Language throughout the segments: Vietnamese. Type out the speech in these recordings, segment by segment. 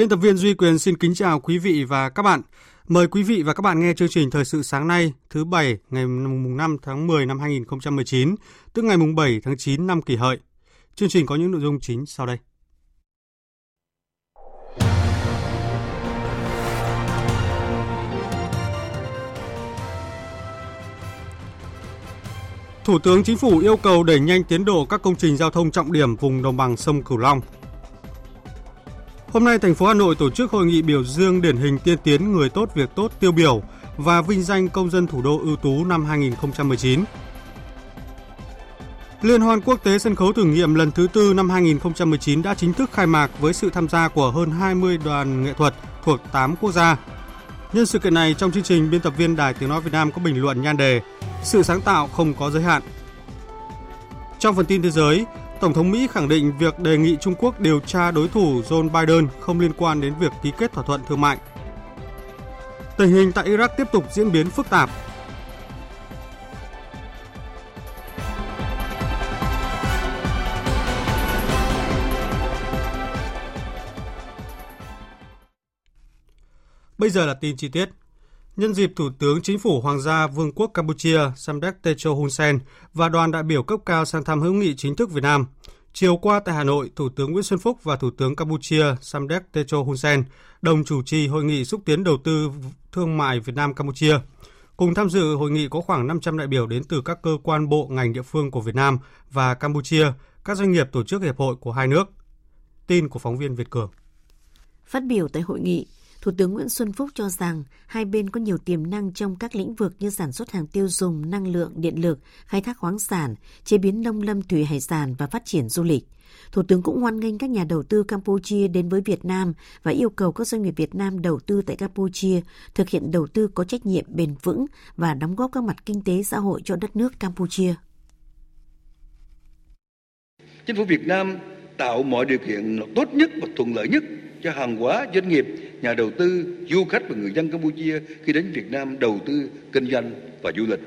Biên tập viên Duy Quyền xin kính chào quý vị và các bạn. Mời quý vị và các bạn nghe chương trình Thời sự sáng nay, thứ Bảy, ngày 5 tháng 10 năm 2019, tức ngày 7 tháng 9 năm kỷ hợi. Chương trình có những nội dung chính sau đây. Thủ tướng Chính phủ yêu cầu đẩy nhanh tiến độ các công trình giao thông trọng điểm vùng đồng bằng sông Cửu Long. Hôm nay, thành phố Hà Nội tổ chức hội nghị biểu dương điển hình tiên tiến người tốt việc tốt tiêu biểu và vinh danh công dân thủ đô ưu tú năm 2019. Liên hoan quốc tế sân khấu thử nghiệm lần thứ tư năm 2019 đã chính thức khai mạc với sự tham gia của hơn 20 đoàn nghệ thuật thuộc 8 quốc gia. Nhân sự kiện này, trong chương trình, biên tập viên Đài Tiếng Nói Việt Nam có bình luận nhan đề Sự sáng tạo không có giới hạn. Trong phần tin thế giới, Tổng thống Mỹ khẳng định việc đề nghị Trung Quốc điều tra đối thủ Joe Biden không liên quan đến việc ký kết thỏa thuận thương mại. Tình hình tại Iraq tiếp tục diễn biến phức tạp. Bây giờ là tin chi tiết. Nhân dịp Thủ tướng Chính phủ Hoàng gia Vương quốc Campuchia Samdech Techo Hun Sen và đoàn đại biểu cấp cao sang thăm hữu nghị chính thức Việt Nam, chiều qua tại Hà Nội, Thủ tướng Nguyễn Xuân Phúc và Thủ tướng Campuchia Samdech Techo Hun Sen đồng chủ trì hội nghị xúc tiến đầu tư thương mại Việt Nam Campuchia. Cùng tham dự hội nghị có khoảng 500 đại biểu đến từ các cơ quan bộ ngành địa phương của Việt Nam và Campuchia, các doanh nghiệp tổ chức hiệp hội của hai nước. Tin của phóng viên Việt Cường. Phát biểu tại hội nghị, Thủ tướng Nguyễn Xuân Phúc cho rằng hai bên có nhiều tiềm năng trong các lĩnh vực như sản xuất hàng tiêu dùng, năng lượng, điện lực, khai thác khoáng sản, chế biến nông lâm thủy hải sản và phát triển du lịch. Thủ tướng cũng hoan nghênh các nhà đầu tư Campuchia đến với Việt Nam và yêu cầu các doanh nghiệp Việt Nam đầu tư tại Campuchia thực hiện đầu tư có trách nhiệm bền vững và đóng góp các mặt kinh tế xã hội cho đất nước Campuchia. Chính phủ Việt Nam tạo mọi điều kiện tốt nhất và thuận lợi nhất cho hàng hóa doanh nghiệp, nhà đầu tư, du khách và người dân Campuchia khi đến Việt Nam đầu tư, kinh doanh và du lịch.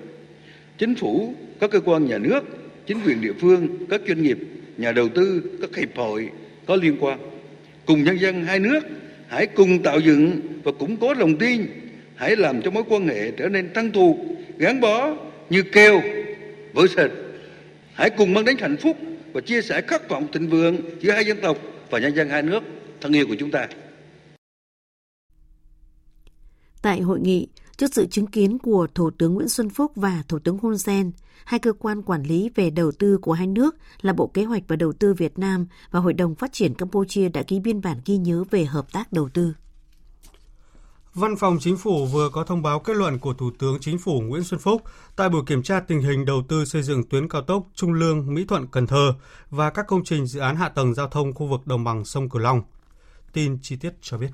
Chính phủ, các cơ quan nhà nước, chính quyền địa phương, các doanh nghiệp, nhà đầu tư, các hiệp hội có liên quan. Cùng nhân dân hai nước, hãy cùng tạo dựng và củng cố lòng tin, hãy làm cho mối quan hệ trở nên thân thuộc, gắn bó như keo, vỡ sệt. Hãy cùng mang đến hạnh phúc và chia sẻ khát vọng thịnh vượng giữa hai dân tộc và nhân dân hai nước thân yêu của chúng ta. Tại hội nghị, trước sự chứng kiến của Thủ tướng Nguyễn Xuân Phúc và Thủ tướng Hun Sen, hai cơ quan quản lý về đầu tư của hai nước là Bộ Kế hoạch và Đầu tư Việt Nam và Hội đồng Phát triển Campuchia đã ký biên bản ghi nhớ về hợp tác đầu tư. Văn phòng Chính phủ vừa có thông báo kết luận của Thủ tướng Chính phủ Nguyễn Xuân Phúc tại buổi kiểm tra tình hình đầu tư xây dựng tuyến cao tốc Trung Lương, Mỹ Thuận, Cần Thơ và các công trình dự án hạ tầng giao thông khu vực đồng bằng sông Cửu Long. Tin chi tiết cho biết.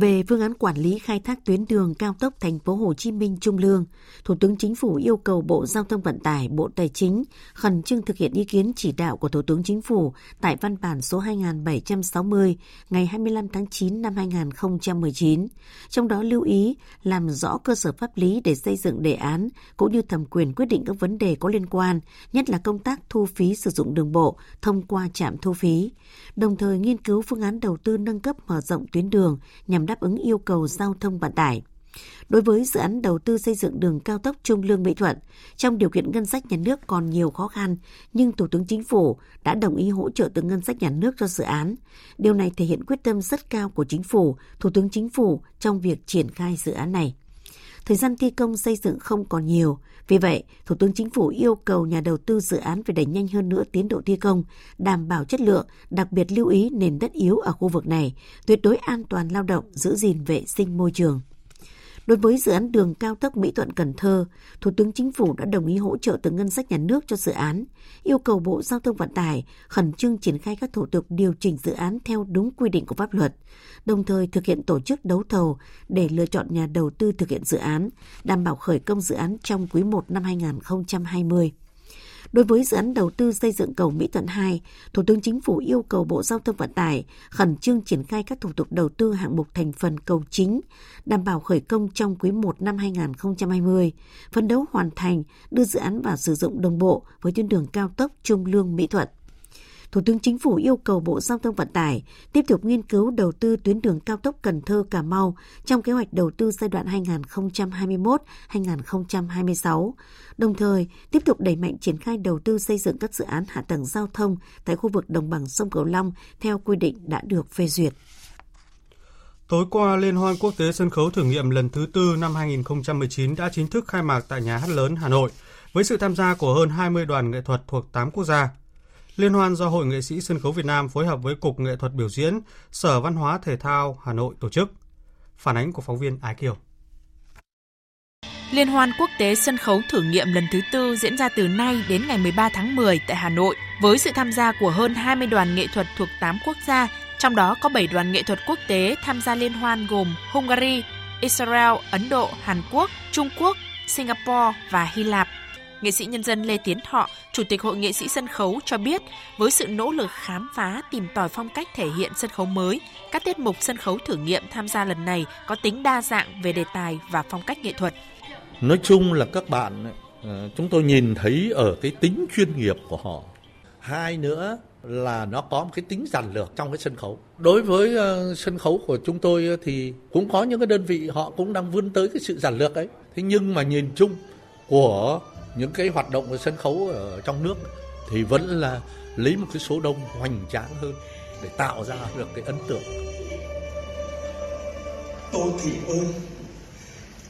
Về phương án quản lý khai thác tuyến đường cao tốc thành phố Hồ Chí Minh Trung Lương, Thủ tướng Chính phủ yêu cầu Bộ Giao thông Vận tải, Bộ Tài chính khẩn trương thực hiện ý kiến chỉ đạo của Thủ tướng Chính phủ tại văn bản số 2760 ngày 25 tháng 9 năm 2019. Trong đó lưu ý làm rõ cơ sở pháp lý để xây dựng đề án cũng như thẩm quyền quyết định các vấn đề có liên quan, nhất là công tác thu phí sử dụng đường bộ thông qua trạm thu phí. Đồng thời nghiên cứu phương án đầu tư nâng cấp mở rộng tuyến đường nhằm đáp ứng yêu cầu giao thông vận tải. Đối với dự án đầu tư xây dựng đường cao tốc Trung Lương Mỹ Thuận, trong điều kiện ngân sách nhà nước còn nhiều khó khăn, nhưng Thủ tướng Chính phủ đã đồng ý hỗ trợ từ ngân sách nhà nước cho dự án. Điều này thể hiện quyết tâm rất cao của Chính phủ, Thủ tướng Chính phủ trong việc triển khai dự án này. thời gian thi công xây dựng không còn nhiều. Vì vậy, Thủ tướng Chính phủ yêu cầu nhà đầu tư dự án phải đẩy nhanh hơn nữa tiến độ thi công, đảm bảo chất lượng, đặc biệt lưu ý nền đất yếu ở khu vực này, tuyệt đối an toàn lao động, giữ gìn vệ sinh môi trường. Đối với dự án đường cao tốc Mỹ Thuận Cần Thơ, Thủ tướng Chính phủ đã đồng ý hỗ trợ từ ngân sách nhà nước cho dự án, yêu cầu Bộ Giao thông Vận tải khẩn trương triển khai các thủ tục điều chỉnh dự án theo đúng quy định của pháp luật, đồng thời thực hiện tổ chức đấu thầu để lựa chọn nhà đầu tư thực hiện dự án, đảm bảo khởi công dự án trong quý 1 năm 2020. Đối với dự án đầu tư xây dựng cầu Mỹ Thuận 2, Thủ tướng Chính phủ yêu cầu Bộ Giao thông Vận tải khẩn trương triển khai các thủ tục đầu tư hạng mục thành phần cầu chính, đảm bảo khởi công trong quý 1 năm 2020, phấn đấu hoàn thành đưa dự án vào sử dụng đồng bộ với tuyến đường cao tốc Trung Lương Mỹ Thuận. Thủ tướng Chính phủ yêu cầu Bộ Giao thông Vận tải tiếp tục nghiên cứu đầu tư tuyến đường cao tốc Cần Thơ Cà Mau trong kế hoạch đầu tư giai đoạn 2021-2026, đồng thời tiếp tục đẩy mạnh triển khai đầu tư xây dựng các dự án hạ tầng giao thông tại khu vực đồng bằng sông Cửu Long theo quy định đã được phê duyệt. Tối qua, Liên hoan quốc tế sân khấu thử nghiệm lần thứ tư năm 2019 đã chính thức khai mạc tại Nhà hát lớn Hà Nội, với sự tham gia của hơn 20 đoàn nghệ thuật thuộc 8 quốc gia. Liên hoan do Hội nghệ sĩ sân khấu Việt Nam phối hợp với Cục Nghệ thuật biểu diễn, Sở Văn hóa Thể thao Hà Nội tổ chức. Phản ánh của phóng viên Ái Kiều. Liên hoan quốc tế sân khấu thử nghiệm lần thứ tư diễn ra từ nay đến ngày 13 tháng 10 tại Hà Nội với sự tham gia của hơn 20 đoàn nghệ thuật thuộc 8 quốc gia, trong đó có 7 đoàn nghệ thuật quốc tế tham gia liên hoan gồm Hungary, Israel, Ấn Độ, Hàn Quốc, Trung Quốc, Singapore và Hy Lạp. Nghệ sĩ nhân dân Lê Tiến Thọ, Chủ tịch Hội nghệ sĩ sân khấu cho biết, với sự nỗ lực khám phá, tìm tòi phong cách thể hiện sân khấu mới, các tiết mục sân khấu thử nghiệm tham gia lần này có tính đa dạng về đề tài và phong cách nghệ thuật. Nói chung là các bạn ờ, chúng tôi nhìn thấy ở cái tính chuyên nghiệp của họ. Hai nữa là nó có một cái tính giản lược trong cái sân khấu. Đối với uh, sân khấu của chúng tôi ờ, thì cũng có những cái đơn vị họ cũng đang vươn tới cái sự giản lược ấy. Thế nhưng mà nhìn chung của những cái hoạt động của sân khấu ở trong nước thì vẫn là lấy một cái số đông hoành tráng hơn để tạo ra được cái ấn tượng. Tô Thị ơi,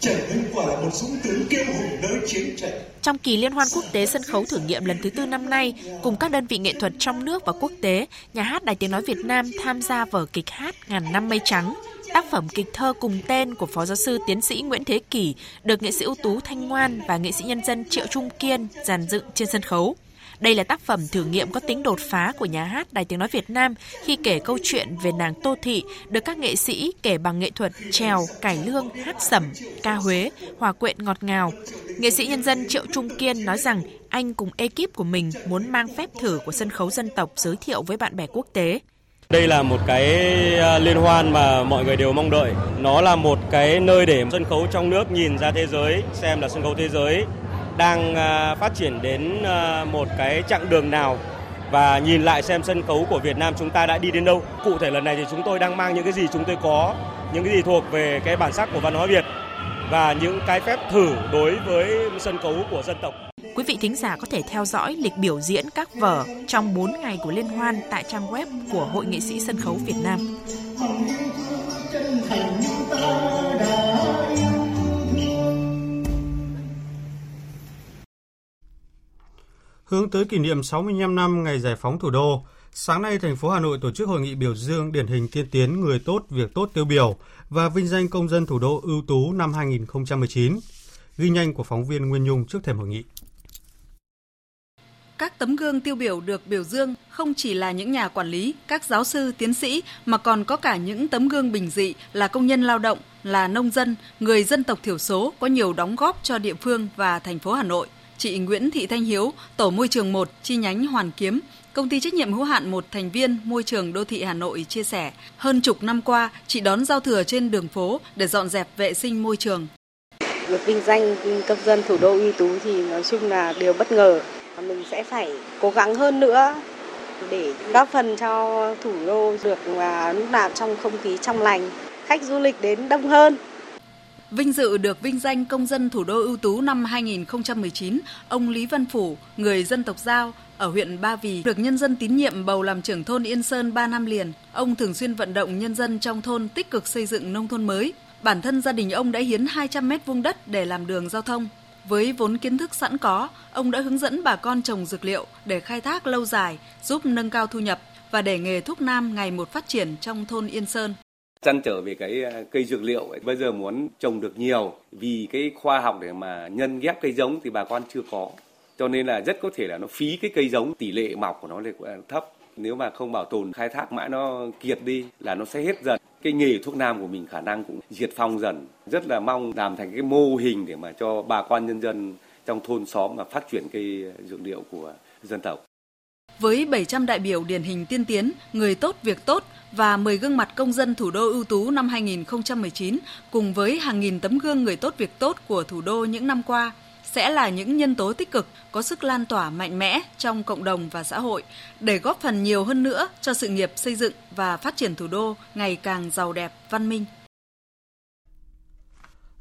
Trần Hưng quả là một dũng tướng kêu hùng nơi chiến tranh. Trong kỳ liên hoan quốc tế sân khấu thử nghiệm lần thứ tư năm nay, cùng các đơn vị nghệ thuật trong nước và quốc tế, nhà hát Đài Tiếng Nói Việt Nam tham gia vở kịch hát Ngàn năm mây trắng. Tác phẩm kịch thơ cùng tên của Phó giáo sư tiến sĩ Nguyễn Thế Kỷ được nghệ sĩ ưu tú Thanh Ngoan và nghệ sĩ nhân dân Triệu Trung Kiên dàn dựng trên sân khấu. Đây là tác phẩm thử nghiệm có tính đột phá của nhà hát Đài Tiếng Nói Việt Nam khi kể câu chuyện về nàng Tô Thị được các nghệ sĩ kể bằng nghệ thuật trèo, cải lương, hát sẩm, ca Huế, hòa quyện ngọt ngào. Nghệ sĩ nhân dân Triệu Trung Kiên nói rằng anh cùng ekip của mình muốn mang phép thử của sân khấu dân tộc giới thiệu với bạn bè quốc tế. Đây là một cái à, liên hoan mà mọi người đều mong đợi. Nó là một cái nơi để sân khấu trong nước nhìn ra thế giới, xem là sân khấu thế giới đang à, phát triển đến à, một cái chặng đường nào và nhìn lại xem sân khấu của Việt Nam chúng ta đã đi đến đâu. Cụ thể lần này thì chúng tôi đang mang những cái gì chúng tôi có, những cái gì thuộc về cái bản sắc của văn hóa Việt và những cái phép thử đối với sân khấu của dân tộc. Quý vị thính giả có thể theo dõi lịch biểu diễn các vở trong 4 ngày của liên hoan tại trang web của Hội nghệ sĩ sân khấu Việt Nam. Hướng tới kỷ niệm 65 năm ngày giải phóng thủ đô, sáng nay thành phố Hà Nội tổ chức hội nghị biểu dương điển hình tiên tiến người tốt việc tốt tiêu biểu và vinh danh công dân thủ đô ưu tú năm 2019. Ghi nhanh của phóng viên Nguyên Nhung trước thềm hội nghị. Các tấm gương tiêu biểu được biểu dương không chỉ là những nhà quản lý, các giáo sư, tiến sĩ mà còn có cả những tấm gương bình dị là công nhân lao động, là nông dân, người dân tộc thiểu số có nhiều đóng góp cho địa phương và thành phố Hà Nội. Chị Nguyễn Thị Thanh Hiếu, Tổ môi trường 1, chi nhánh Hoàn Kiếm, Công ty trách nhiệm hữu hạn một thành viên môi trường đô thị Hà Nội chia sẻ, hơn chục năm qua, chị đón giao thừa trên đường phố để dọn dẹp vệ sinh môi trường. Được vinh danh công dân thủ đô ưu tú thì nói chung là điều bất ngờ. Mình sẽ phải cố gắng hơn nữa để góp phần cho thủ đô được à, lúc nào trong không khí trong lành, khách du lịch đến đông hơn. Vinh dự được vinh danh công dân thủ đô ưu tú năm 2019, ông Lý Văn Phủ, người dân tộc Giao ở huyện Ba Vì, được nhân dân tín nhiệm bầu làm trưởng thôn Yên Sơn 3 năm liền. Ông thường xuyên vận động nhân dân trong thôn tích cực xây dựng nông thôn mới. bản thân gia đình ông đã hiến 200 mét vuông đất để làm đường giao thông. Với vốn kiến thức sẵn có, ông đã hướng dẫn bà con trồng dược liệu để khai thác lâu dài, giúp nâng cao thu nhập và để nghề thuốc nam ngày một phát triển trong thôn Yên Sơn. Chăn trở về cái à, cây dược liệu bây giờ muốn trồng được nhiều vì cái khoa học để mà nhân ghép cây giống thì bà con chưa có. Cho nên là rất có thể là nó phí cái cây giống, tỷ lệ mọc của nó là à, thấp. Nếu mà không bảo tồn khai thác mãi nó kiệt đi là nó sẽ hết dần. Cái nghề thuốc nam của mình khả năng cũng diệt phong dần. Rất là mong làm thành cái mô hình để mà cho bà con nhân dân trong thôn xóm mà phát triển cây dược liệu của dân tộc. Với 700 đại biểu điển hình tiên tiến, người tốt việc tốt và 10 gương mặt công dân thủ đô ưu tú năm 2019 cùng với hàng nghìn tấm gương người tốt việc tốt của thủ đô những năm qua sẽ là những nhân tố tích cực có sức lan tỏa mạnh mẽ trong cộng đồng và xã hội để góp phần nhiều hơn nữa cho sự nghiệp xây dựng và phát triển thủ đô ngày càng giàu đẹp, văn minh.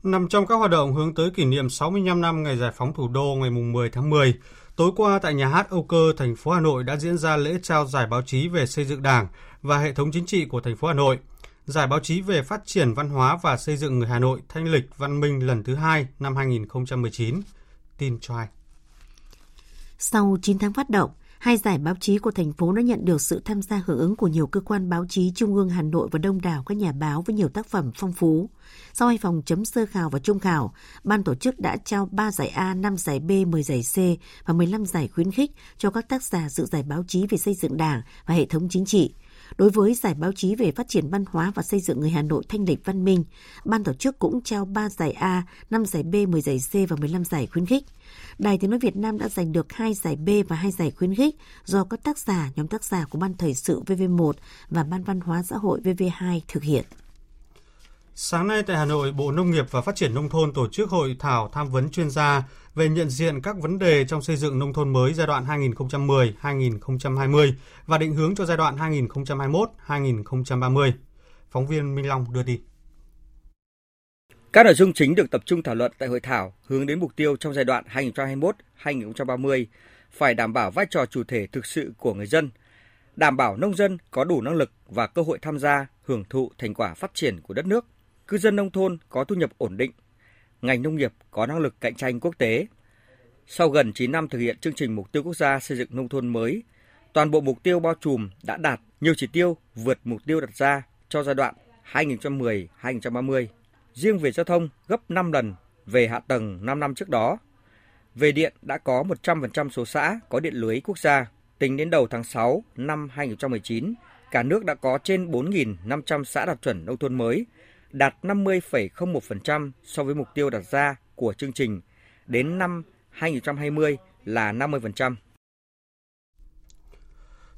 Nằm trong các hoạt động hướng tới kỷ niệm 65 năm ngày giải phóng thủ đô ngày 10 tháng 10, Tối qua tại nhà hát Âu Cơ, thành phố Hà Nội đã diễn ra lễ trao giải báo chí về xây dựng Đảng và hệ thống chính trị của thành phố Hà Nội. Giải báo chí về phát triển văn hóa và xây dựng người Hà Nội thanh lịch văn minh lần thứ hai năm 2019. Tin cho ai? Sau 9 tháng phát động, hai giải báo chí của thành phố đã nhận được sự tham gia hưởng ứng của nhiều cơ quan báo chí trung ương Hà Nội và đông đảo các nhà báo với nhiều tác phẩm phong phú. Sau hai vòng chấm sơ khảo và trung khảo, ban tổ chức đã trao 3 giải A, 5 giải B, 10 giải C và 15 giải khuyến khích cho các tác giả dự giải báo chí về xây dựng Đảng và hệ thống chính trị. Đối với giải báo chí về phát triển văn hóa và xây dựng người Hà Nội thanh lịch văn minh, ban tổ chức cũng trao 3 giải A, 5 giải B, 10 giải C và 15 giải khuyến khích. Đài Tiếng Nói Việt Nam đã giành được 2 giải B và 2 giải khuyến khích do các tác giả, nhóm tác giả của Ban Thời sự VV1 và Ban Văn hóa xã hội VV2 thực hiện. Sáng nay tại Hà Nội, Bộ Nông nghiệp và Phát triển Nông thôn tổ chức hội thảo tham vấn chuyên gia về nhận diện các vấn đề trong xây dựng nông thôn mới giai đoạn 2010-2020 và định hướng cho giai đoạn 2021-2030. Phóng viên Minh Long đưa tin. Các nội dung chính được tập trung thảo luận tại hội thảo hướng đến mục tiêu trong giai đoạn 2021-2030 phải đảm bảo vai trò chủ thể thực sự của người dân, đảm bảo nông dân có đủ năng lực và cơ hội tham gia hưởng thụ thành quả phát triển của đất nước, cư dân nông thôn có thu nhập ổn định, ngành nông nghiệp có năng lực cạnh tranh quốc tế. Sau gần 9 năm thực hiện chương trình mục tiêu quốc gia xây dựng nông thôn mới, toàn bộ mục tiêu bao trùm đã đạt nhiều chỉ tiêu vượt mục tiêu đặt ra cho giai đoạn 2010-2030. Riêng về giao thông gấp 5 lần về hạ tầng 5 năm trước đó. Về điện đã có 100% số xã có điện lưới quốc gia. Tính đến đầu tháng 6 năm 2019, cả nước đã có trên 4.500 xã đạt chuẩn nông thôn mới, đạt 50,01% so với mục tiêu đặt ra của chương trình đến năm 2020 là 50%.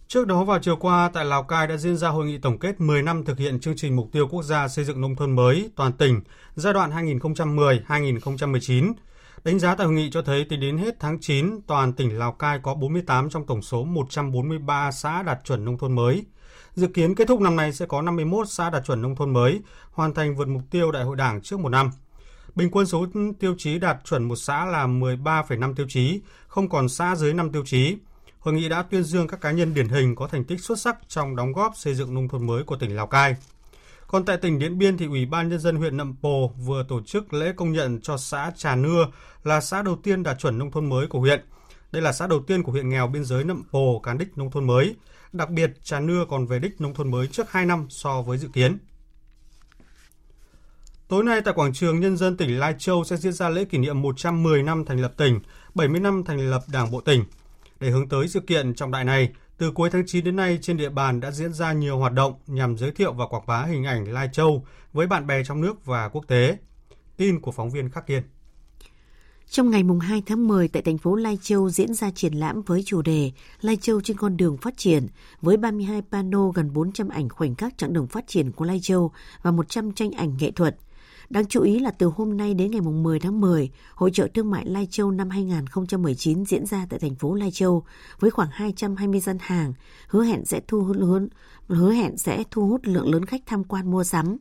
Trước đó vào chiều qua tại Lào Cai đã diễn ra hội nghị tổng kết 10 năm thực hiện chương trình mục tiêu quốc gia xây dựng nông thôn mới toàn tỉnh giai đoạn 2010-2019. Đánh giá tại hội nghị cho thấy tính đến hết tháng 9, toàn tỉnh Lào Cai có 48 trong tổng số 143 xã đạt chuẩn nông thôn mới. Dự kiến kết thúc năm nay sẽ có 51 xã đạt chuẩn nông thôn mới, hoàn thành vượt mục tiêu đại hội đảng trước một năm. Bình quân số tiêu chí đạt chuẩn một xã là 13,5 tiêu chí, không còn xã dưới 5 tiêu chí. Hội nghị đã tuyên dương các cá nhân điển hình có thành tích xuất sắc trong đóng góp xây dựng nông thôn mới của tỉnh Lào Cai. Còn tại tỉnh Điện Biên thì Ủy ban nhân dân huyện Nậm Pồ vừa tổ chức lễ công nhận cho xã Trà Nưa là xã đầu tiên đạt chuẩn nông thôn mới của huyện. Đây là xã đầu tiên của huyện nghèo biên giới Nậm Pồ cán đích nông thôn mới. Đặc biệt, Trà Nưa còn về đích nông thôn mới trước 2 năm so với dự kiến. Tối nay tại quảng trường Nhân dân tỉnh Lai Châu sẽ diễn ra lễ kỷ niệm 110 năm thành lập tỉnh, 70 năm thành lập Đảng bộ tỉnh. Để hướng tới sự kiện trọng đại này, từ cuối tháng 9 đến nay trên địa bàn đã diễn ra nhiều hoạt động nhằm giới thiệu và quảng bá hình ảnh Lai Châu với bạn bè trong nước và quốc tế. Tin của phóng viên Khắc Kiên. Trong ngày mùng 2 tháng 10 tại thành phố Lai Châu diễn ra triển lãm với chủ đề Lai Châu trên con đường phát triển, với 32 pano gần 400 ảnh khoảnh khắc chặng đường phát triển của Lai Châu và 100 tranh ảnh nghệ thuật. Đáng chú ý là từ hôm nay đến ngày 10 tháng 10, Hội trợ Thương mại Lai Châu năm 2019 diễn ra tại thành phố Lai Châu với khoảng 220 gian hàng, hứa hẹn sẽ thu hút lớn hứa hẹn sẽ thu hút lượng lớn khách tham quan mua sắm.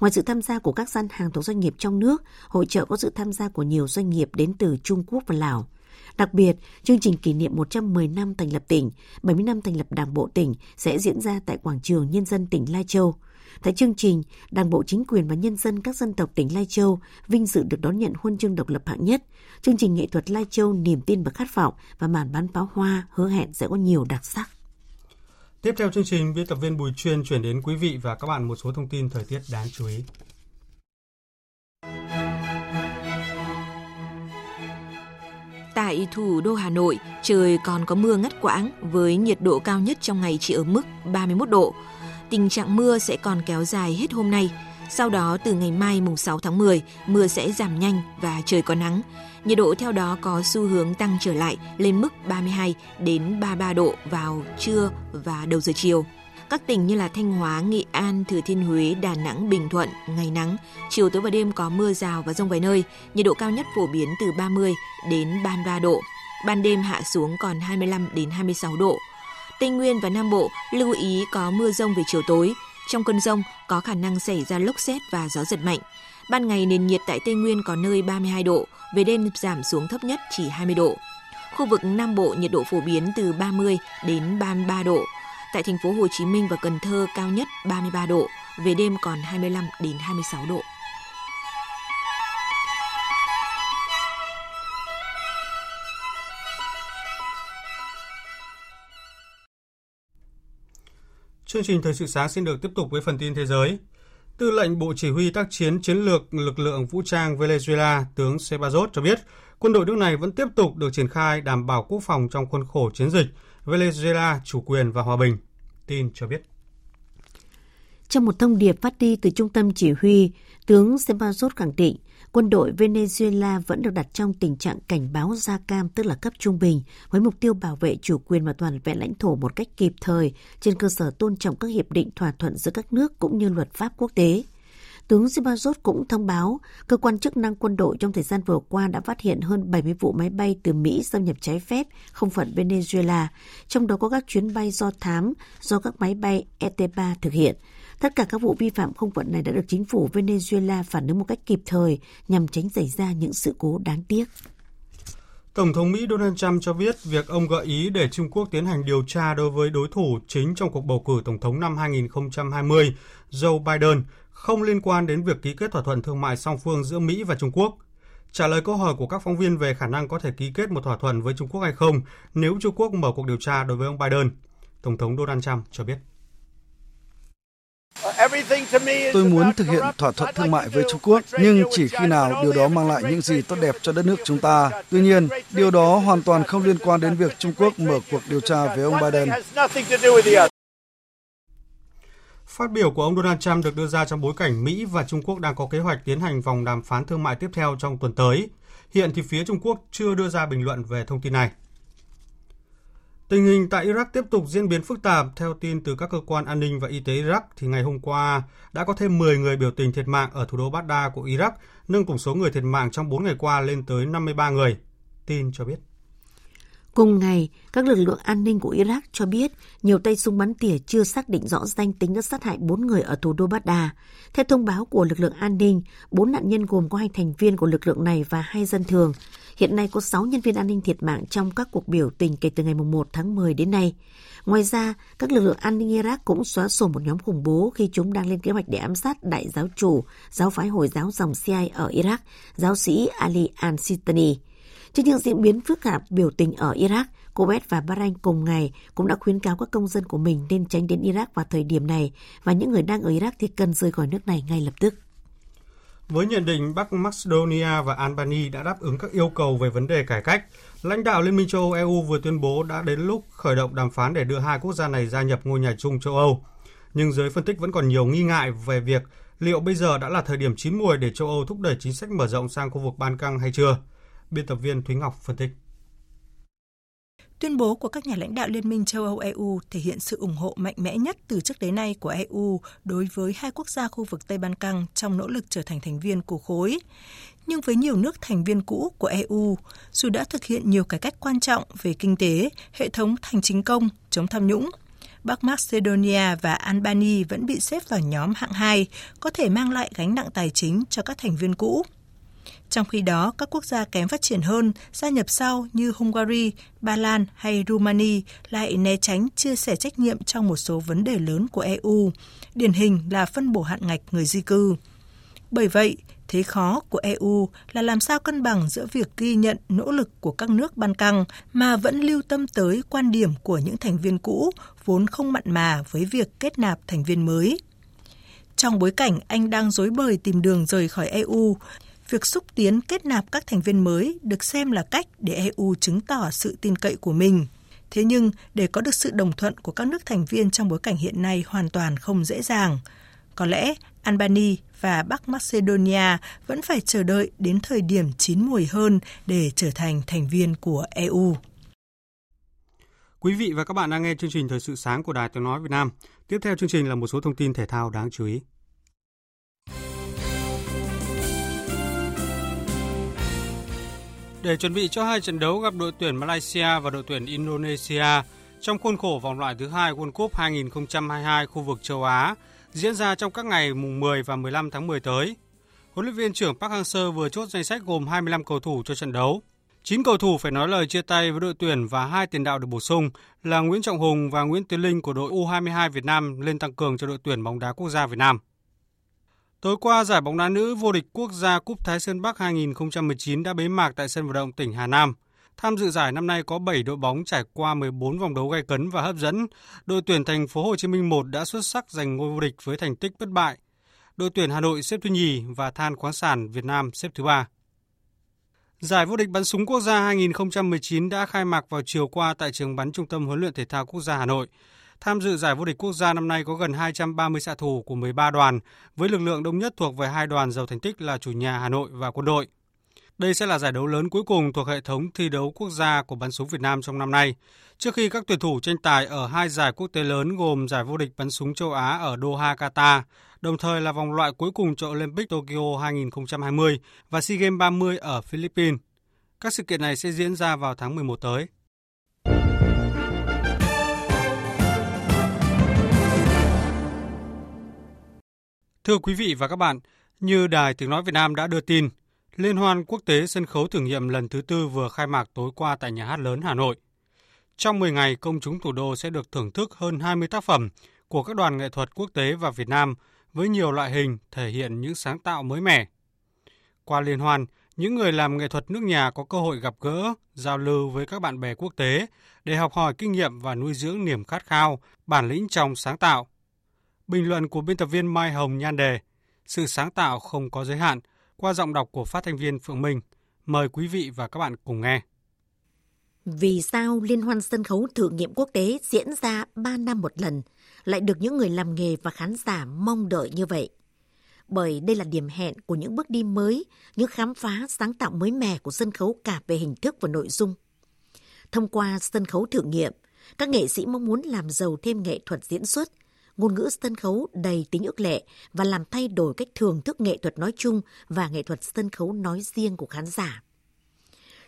Ngoài sự tham gia của các gian hàng thuộc doanh nghiệp trong nước, hội trợ có sự tham gia của nhiều doanh nghiệp đến từ Trung Quốc và Lào. Đặc biệt, chương trình kỷ niệm 110 năm thành lập tỉnh, 70 năm thành lập Đảng bộ tỉnh sẽ diễn ra tại quảng trường Nhân dân tỉnh Lai Châu. Tại chương trình, Đảng bộ chính quyền và nhân dân các dân tộc tỉnh Lai Châu vinh dự được đón nhận huân chương độc lập hạng nhất. Chương trình nghệ thuật Lai Châu niềm tin và khát vọng và màn bắn pháo hoa hứa hẹn sẽ có nhiều đặc sắc. Tiếp theo chương trình, biên tập viên Bùi Chuyên chuyển đến quý vị và các bạn một số thông tin thời tiết đáng chú ý. Tại thủ đô Hà Nội, trời còn có mưa ngắt quãng với nhiệt độ cao nhất trong ngày chỉ ở mức 31 độ. Tình trạng mưa sẽ còn kéo dài hết hôm nay. Sau đó từ ngày mai mùng 6 tháng 10, mưa sẽ giảm nhanh và trời có nắng. Nhiệt độ theo đó có xu hướng tăng trở lại lên mức 32 đến 33 độ vào trưa và đầu giờ chiều. Các tỉnh như là Thanh Hóa, Nghệ An, Thừa Thiên Huế, Đà Nẵng, Bình Thuận, ngày nắng, chiều tối và đêm có mưa rào và rông vài nơi, nhiệt độ cao nhất phổ biến từ 30 đến 33 độ. Ban đêm hạ xuống còn 25 đến 26 độ. Tây Nguyên và Nam Bộ lưu ý có mưa rông về chiều tối. Trong cơn rông có khả năng xảy ra lốc xét và gió giật mạnh. Ban ngày nền nhiệt tại Tây Nguyên có nơi 32 độ, về đêm giảm xuống thấp nhất chỉ 20 độ. Khu vực Nam Bộ nhiệt độ phổ biến từ 30 đến 33 độ. Tại thành phố Hồ Chí Minh và Cần Thơ cao nhất 33 độ, về đêm còn 25 đến 26 độ. Chương trình Thời sự sáng xin được tiếp tục với phần tin thế giới. Tư lệnh Bộ Chỉ huy tác chiến chiến lược lực lượng vũ trang Venezuela, tướng Sebazot cho biết, quân đội nước này vẫn tiếp tục được triển khai đảm bảo quốc phòng trong khuôn khổ chiến dịch Venezuela chủ quyền và hòa bình. Tin cho biết. Trong một thông điệp phát đi từ trung tâm chỉ huy, tướng Sembazos khẳng định quân đội Venezuela vẫn được đặt trong tình trạng cảnh báo da cam tức là cấp trung bình với mục tiêu bảo vệ chủ quyền và toàn vẹn lãnh thổ một cách kịp thời trên cơ sở tôn trọng các hiệp định thỏa thuận giữa các nước cũng như luật pháp quốc tế. Tướng Zibazot cũng thông báo cơ quan chức năng quân đội trong thời gian vừa qua đã phát hiện hơn 70 vụ máy bay từ Mỹ xâm nhập trái phép không phận Venezuela, trong đó có các chuyến bay do thám do các máy bay ET-3 thực hiện. Tất cả các vụ vi phạm không phận này đã được chính phủ Venezuela phản ứng một cách kịp thời nhằm tránh xảy ra những sự cố đáng tiếc. Tổng thống Mỹ Donald Trump cho biết việc ông gợi ý để Trung Quốc tiến hành điều tra đối với đối thủ chính trong cuộc bầu cử tổng thống năm 2020, Joe Biden, không liên quan đến việc ký kết thỏa thuận thương mại song phương giữa Mỹ và Trung Quốc. Trả lời câu hỏi của các phóng viên về khả năng có thể ký kết một thỏa thuận với Trung Quốc hay không nếu Trung Quốc mở cuộc điều tra đối với ông Biden, Tổng thống Donald Trump cho biết. Tôi muốn thực hiện thỏa thuận thương mại với Trung Quốc, nhưng chỉ khi nào điều đó mang lại những gì tốt đẹp cho đất nước chúng ta. Tuy nhiên, điều đó hoàn toàn không liên quan đến việc Trung Quốc mở cuộc điều tra với ông Biden. Phát biểu của ông Donald Trump được đưa ra trong bối cảnh Mỹ và Trung Quốc đang có kế hoạch tiến hành vòng đàm phán thương mại tiếp theo trong tuần tới. Hiện thì phía Trung Quốc chưa đưa ra bình luận về thông tin này. Tình hình tại Iraq tiếp tục diễn biến phức tạp. Theo tin từ các cơ quan an ninh và y tế Iraq, thì ngày hôm qua đã có thêm 10 người biểu tình thiệt mạng ở thủ đô Baghdad của Iraq, nâng tổng số người thiệt mạng trong 4 ngày qua lên tới 53 người. Tin cho biết. Cùng ngày, các lực lượng an ninh của Iraq cho biết nhiều tay súng bắn tỉa chưa xác định rõ danh tính đã sát hại 4 người ở thủ đô Baghdad. Theo thông báo của lực lượng an ninh, 4 nạn nhân gồm có hai thành viên của lực lượng này và hai dân thường. Hiện nay có 6 nhân viên an ninh thiệt mạng trong các cuộc biểu tình kể từ ngày 1 tháng 10 đến nay. Ngoài ra, các lực lượng an ninh Iraq cũng xóa sổ một nhóm khủng bố khi chúng đang lên kế hoạch để ám sát đại giáo chủ, giáo phái Hồi giáo dòng Shia ở Iraq, giáo sĩ Ali al-Sistani. Trước những diễn biến phức tạp biểu tình ở Iraq, Kuwait và Bahrain cùng ngày cũng đã khuyến cáo các công dân của mình nên tránh đến Iraq vào thời điểm này và những người đang ở Iraq thì cần rời khỏi nước này ngay lập tức. Với nhận định Bắc Macedonia và Albania đã đáp ứng các yêu cầu về vấn đề cải cách, lãnh đạo Liên minh châu Âu EU vừa tuyên bố đã đến lúc khởi động đàm phán để đưa hai quốc gia này gia nhập ngôi nhà chung châu Âu. Nhưng giới phân tích vẫn còn nhiều nghi ngại về việc liệu bây giờ đã là thời điểm chín muồi để châu Âu thúc đẩy chính sách mở rộng sang khu vực Ban Căng hay chưa. Biên tập viên Thúy Ngọc phân tích. Tuyên bố của các nhà lãnh đạo Liên minh châu Âu EU thể hiện sự ủng hộ mạnh mẽ nhất từ trước đến nay của EU đối với hai quốc gia khu vực Tây Ban Căng trong nỗ lực trở thành thành viên của khối. Nhưng với nhiều nước thành viên cũ của EU, dù đã thực hiện nhiều cải cách quan trọng về kinh tế, hệ thống hành chính công, chống tham nhũng, Bắc Macedonia và Albania vẫn bị xếp vào nhóm hạng 2, có thể mang lại gánh nặng tài chính cho các thành viên cũ. Trong khi đó, các quốc gia kém phát triển hơn gia nhập sau như Hungary, Ba Lan hay Rumani lại né tránh chia sẻ trách nhiệm trong một số vấn đề lớn của EU, điển hình là phân bổ hạn ngạch người di cư. Bởi vậy, thế khó của EU là làm sao cân bằng giữa việc ghi nhận nỗ lực của các nước ban căng mà vẫn lưu tâm tới quan điểm của những thành viên cũ vốn không mặn mà với việc kết nạp thành viên mới. Trong bối cảnh Anh đang dối bời tìm đường rời khỏi EU, việc xúc tiến kết nạp các thành viên mới được xem là cách để EU chứng tỏ sự tin cậy của mình. Thế nhưng, để có được sự đồng thuận của các nước thành viên trong bối cảnh hiện nay hoàn toàn không dễ dàng. Có lẽ Albany và Bắc Macedonia vẫn phải chờ đợi đến thời điểm chín mùi hơn để trở thành thành viên của EU. Quý vị và các bạn đang nghe chương trình Thời sự sáng của Đài Tiếng Nói Việt Nam. Tiếp theo chương trình là một số thông tin thể thao đáng chú ý. Để chuẩn bị cho hai trận đấu gặp đội tuyển Malaysia và đội tuyển Indonesia trong khuôn khổ vòng loại thứ hai World Cup 2022 khu vực châu Á, diễn ra trong các ngày mùng 10 và 15 tháng 10 tới. Huấn luyện viên trưởng Park Hang-seo vừa chốt danh sách gồm 25 cầu thủ cho trận đấu. 9 cầu thủ phải nói lời chia tay với đội tuyển và hai tiền đạo được bổ sung là Nguyễn Trọng Hùng và Nguyễn Tiến Linh của đội U22 Việt Nam lên tăng cường cho đội tuyển bóng đá quốc gia Việt Nam. Tối qua, giải bóng đá nữ vô địch quốc gia Cúp Thái Sơn Bắc 2019 đã bế mạc tại sân vận động tỉnh Hà Nam. Tham dự giải năm nay có 7 đội bóng trải qua 14 vòng đấu gay cấn và hấp dẫn. Đội tuyển thành phố Hồ Chí Minh 1 đã xuất sắc giành ngôi vô địch với thành tích bất bại. Đội tuyển Hà Nội xếp thứ nhì và Than khoáng sản Việt Nam xếp thứ ba. Giải vô địch bắn súng quốc gia 2019 đã khai mạc vào chiều qua tại trường bắn Trung tâm huấn luyện thể thao quốc gia Hà Nội. Tham dự giải vô địch quốc gia năm nay có gần 230 xạ thủ của 13 đoàn, với lực lượng đông nhất thuộc về hai đoàn giàu thành tích là chủ nhà Hà Nội và quân đội. Đây sẽ là giải đấu lớn cuối cùng thuộc hệ thống thi đấu quốc gia của bắn súng Việt Nam trong năm nay, trước khi các tuyển thủ tranh tài ở hai giải quốc tế lớn gồm giải vô địch bắn súng châu Á ở Doha, Qatar, đồng thời là vòng loại cuối cùng cho Olympic Tokyo 2020 và SEA Games 30 ở Philippines. Các sự kiện này sẽ diễn ra vào tháng 11 tới. Thưa quý vị và các bạn, như Đài Tiếng Nói Việt Nam đã đưa tin, Liên hoan quốc tế sân khấu thử nghiệm lần thứ tư vừa khai mạc tối qua tại Nhà hát lớn Hà Nội. Trong 10 ngày, công chúng thủ đô sẽ được thưởng thức hơn 20 tác phẩm của các đoàn nghệ thuật quốc tế và Việt Nam với nhiều loại hình thể hiện những sáng tạo mới mẻ. Qua liên hoan, những người làm nghệ thuật nước nhà có cơ hội gặp gỡ, giao lưu với các bạn bè quốc tế để học hỏi kinh nghiệm và nuôi dưỡng niềm khát khao, bản lĩnh trong sáng tạo. Bình luận của biên tập viên Mai Hồng nhan đề Sự sáng tạo không có giới hạn qua giọng đọc của phát thanh viên Phượng Minh. Mời quý vị và các bạn cùng nghe. Vì sao Liên hoan sân khấu thử nghiệm quốc tế diễn ra 3 năm một lần lại được những người làm nghề và khán giả mong đợi như vậy? Bởi đây là điểm hẹn của những bước đi mới, những khám phá sáng tạo mới mẻ của sân khấu cả về hình thức và nội dung. Thông qua sân khấu thử nghiệm, các nghệ sĩ mong muốn làm giàu thêm nghệ thuật diễn xuất, ngôn ngữ sân khấu đầy tính ước lệ và làm thay đổi cách thưởng thức nghệ thuật nói chung và nghệ thuật sân khấu nói riêng của khán giả.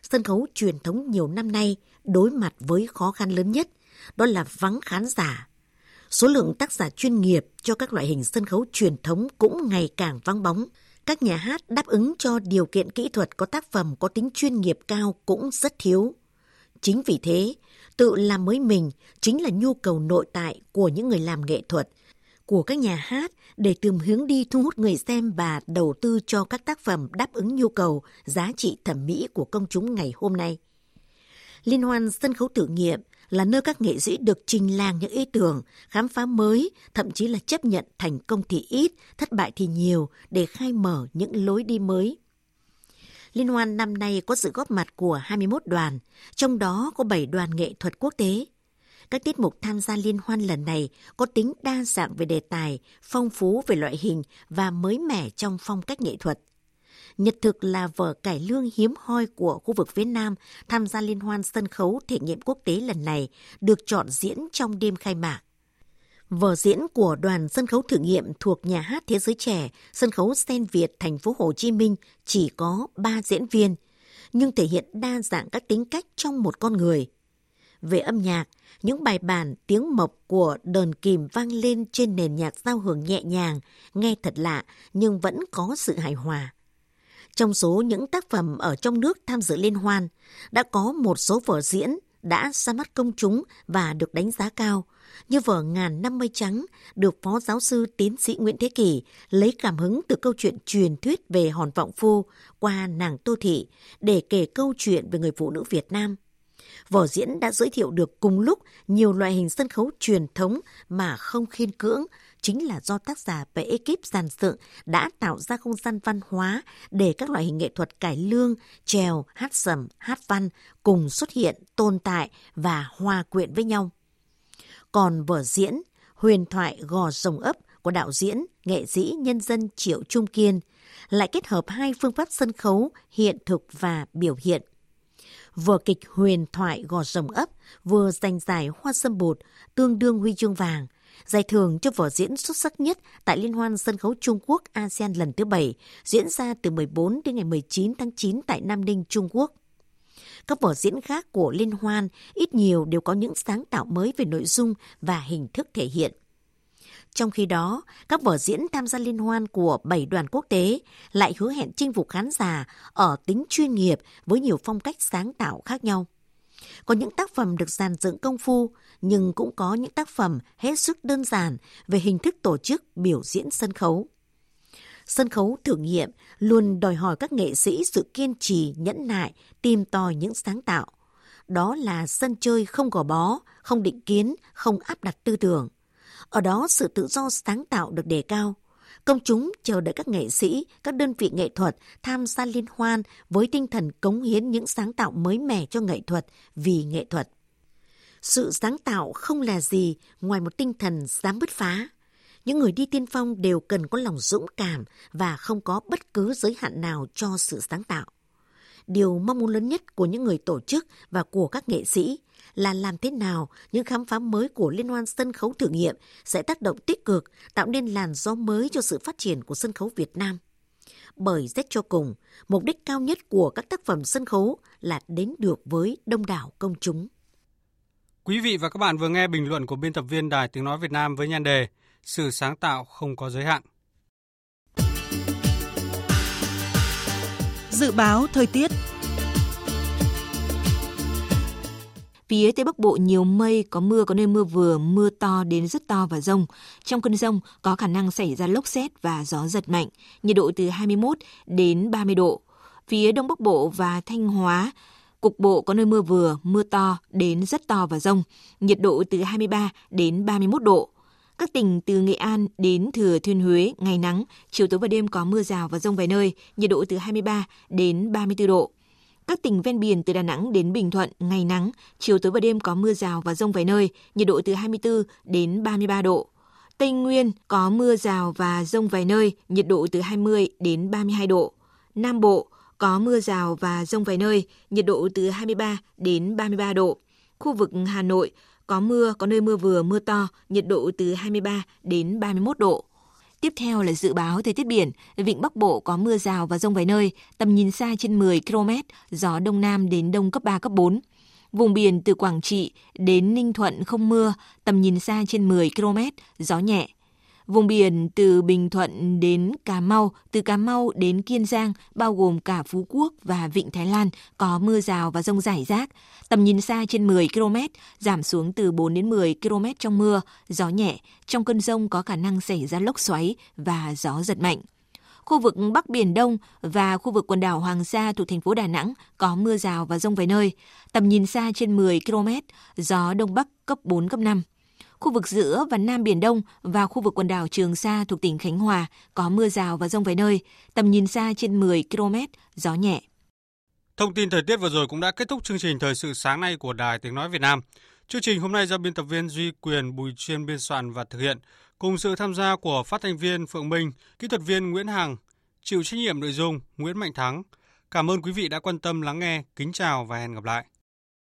Sân khấu truyền thống nhiều năm nay đối mặt với khó khăn lớn nhất, đó là vắng khán giả. Số lượng tác giả chuyên nghiệp cho các loại hình sân khấu truyền thống cũng ngày càng vắng bóng. Các nhà hát đáp ứng cho điều kiện kỹ thuật có tác phẩm có tính chuyên nghiệp cao cũng rất thiếu. Chính vì thế, tự làm mới mình chính là nhu cầu nội tại của những người làm nghệ thuật, của các nhà hát để tìm hướng đi thu hút người xem và đầu tư cho các tác phẩm đáp ứng nhu cầu, giá trị thẩm mỹ của công chúng ngày hôm nay. Liên hoan sân khấu thử nghiệm là nơi các nghệ sĩ được trình làng những ý tưởng, khám phá mới, thậm chí là chấp nhận thành công thì ít, thất bại thì nhiều để khai mở những lối đi mới. Liên hoan năm nay có sự góp mặt của 21 đoàn, trong đó có 7 đoàn nghệ thuật quốc tế. Các tiết mục tham gia liên hoan lần này có tính đa dạng về đề tài, phong phú về loại hình và mới mẻ trong phong cách nghệ thuật. Nhật thực là vở cải lương hiếm hoi của khu vực phía Nam tham gia liên hoan sân khấu thể nghiệm quốc tế lần này được chọn diễn trong đêm khai mạc. Vở diễn của đoàn sân khấu thử nghiệm thuộc nhà hát Thế giới trẻ, sân khấu Sen Việt thành phố Hồ Chí Minh chỉ có 3 diễn viên, nhưng thể hiện đa dạng các tính cách trong một con người. Về âm nhạc, những bài bản tiếng mộc của đờn kìm vang lên trên nền nhạc giao hưởng nhẹ nhàng, nghe thật lạ nhưng vẫn có sự hài hòa. Trong số những tác phẩm ở trong nước tham dự liên hoan, đã có một số vở diễn đã ra mắt công chúng và được đánh giá cao, như vở Ngàn năm mây trắng được Phó Giáo sư Tiến sĩ Nguyễn Thế Kỳ lấy cảm hứng từ câu chuyện truyền thuyết về hòn vọng phu qua nàng Tô Thị để kể câu chuyện về người phụ nữ Việt Nam. Vở diễn đã giới thiệu được cùng lúc nhiều loại hình sân khấu truyền thống mà không khiên cưỡng, chính là do tác giả và ekip giàn dựng đã tạo ra không gian văn hóa để các loại hình nghệ thuật cải lương, trèo, hát sầm, hát văn cùng xuất hiện, tồn tại và hòa quyện với nhau. Còn vở diễn Huyền thoại gò rồng ấp của đạo diễn, nghệ sĩ nhân dân Triệu Trung Kiên lại kết hợp hai phương pháp sân khấu hiện thực và biểu hiện. Vở kịch Huyền thoại gò rồng ấp vừa giành giải Hoa Sâm Bột tương đương huy chương vàng, giải thưởng cho vở diễn xuất sắc nhất tại Liên hoan sân khấu Trung Quốc ASEAN lần thứ 7, diễn ra từ 14 đến ngày 19 tháng 9 tại Nam Ninh, Trung Quốc. Các vở diễn khác của Liên hoan ít nhiều đều có những sáng tạo mới về nội dung và hình thức thể hiện. Trong khi đó, các vở diễn tham gia liên hoan của bảy đoàn quốc tế lại hứa hẹn chinh phục khán giả ở tính chuyên nghiệp với nhiều phong cách sáng tạo khác nhau. Có những tác phẩm được dàn dựng công phu, nhưng cũng có những tác phẩm hết sức đơn giản về hình thức tổ chức biểu diễn sân khấu. Sân khấu thử nghiệm luôn đòi hỏi các nghệ sĩ sự kiên trì, nhẫn nại, tìm tòi những sáng tạo. Đó là sân chơi không gò bó, không định kiến, không áp đặt tư tưởng. Ở đó sự tự do sáng tạo được đề cao. Công chúng chờ đợi các nghệ sĩ, các đơn vị nghệ thuật tham gia liên hoan với tinh thần cống hiến những sáng tạo mới mẻ cho nghệ thuật vì nghệ thuật. Sự sáng tạo không là gì ngoài một tinh thần dám bứt phá. Những người đi tiên phong đều cần có lòng dũng cảm và không có bất cứ giới hạn nào cho sự sáng tạo. Điều mong muốn lớn nhất của những người tổ chức và của các nghệ sĩ là làm thế nào những khám phá mới của Liên hoan sân khấu thử nghiệm sẽ tác động tích cực, tạo nên làn gió mới cho sự phát triển của sân khấu Việt Nam. Bởi xét cho cùng, mục đích cao nhất của các tác phẩm sân khấu là đến được với đông đảo công chúng. Quý vị và các bạn vừa nghe bình luận của biên tập viên Đài Tiếng Nói Việt Nam với nhan đề Sự sáng tạo không có giới hạn. Dự báo thời tiết Phía Tây Bắc Bộ nhiều mây, có mưa, có nơi mưa vừa, mưa to đến rất to và rông. Trong cơn rông có khả năng xảy ra lốc xét và gió giật mạnh, nhiệt độ từ 21 đến 30 độ. Phía Đông Bắc Bộ và Thanh Hóa, cục bộ có nơi mưa vừa, mưa to đến rất to và rông, nhiệt độ từ 23 đến 31 độ. Các tỉnh từ Nghệ An đến Thừa Thiên Huế ngày nắng, chiều tối và đêm có mưa rào và rông vài nơi, nhiệt độ từ 23 đến 34 độ. Các tỉnh ven biển từ Đà Nẵng đến Bình Thuận ngày nắng, chiều tối và đêm có mưa rào và rông vài nơi, nhiệt độ từ 24 đến 33 độ. Tây Nguyên có mưa rào và rông vài nơi, nhiệt độ từ 20 đến 32 độ. Nam Bộ có mưa rào và rông vài nơi, nhiệt độ từ 23 đến 33 độ. Khu vực Hà Nội có mưa, có nơi mưa vừa, mưa to, nhiệt độ từ 23 đến 31 độ. Tiếp theo là dự báo thời tiết biển. Vịnh Bắc Bộ có mưa rào và rông vài nơi, tầm nhìn xa trên 10 km, gió Đông Nam đến Đông cấp 3, cấp 4. Vùng biển từ Quảng Trị đến Ninh Thuận không mưa, tầm nhìn xa trên 10 km, gió nhẹ. Vùng biển từ Bình Thuận đến Cà Mau, từ Cà Mau đến Kiên Giang, bao gồm cả Phú Quốc và Vịnh Thái Lan, có mưa rào và rông rải rác. Tầm nhìn xa trên 10 km, giảm xuống từ 4 đến 10 km trong mưa, gió nhẹ. Trong cơn rông có khả năng xảy ra lốc xoáy và gió giật mạnh. Khu vực Bắc Biển Đông và khu vực quần đảo Hoàng Sa thuộc thành phố Đà Nẵng có mưa rào và rông vài nơi. Tầm nhìn xa trên 10 km, gió Đông Bắc cấp 4, cấp 5 khu vực giữa và Nam Biển Đông và khu vực quần đảo Trường Sa thuộc tỉnh Khánh Hòa có mưa rào và rông vài nơi, tầm nhìn xa trên 10 km, gió nhẹ. Thông tin thời tiết vừa rồi cũng đã kết thúc chương trình thời sự sáng nay của Đài Tiếng Nói Việt Nam. Chương trình hôm nay do biên tập viên Duy Quyền, Bùi Chuyên biên soạn và thực hiện, cùng sự tham gia của phát thanh viên Phượng Minh, kỹ thuật viên Nguyễn Hằng, chịu trách nhiệm nội dung Nguyễn Mạnh Thắng. Cảm ơn quý vị đã quan tâm lắng nghe. Kính chào và hẹn gặp lại.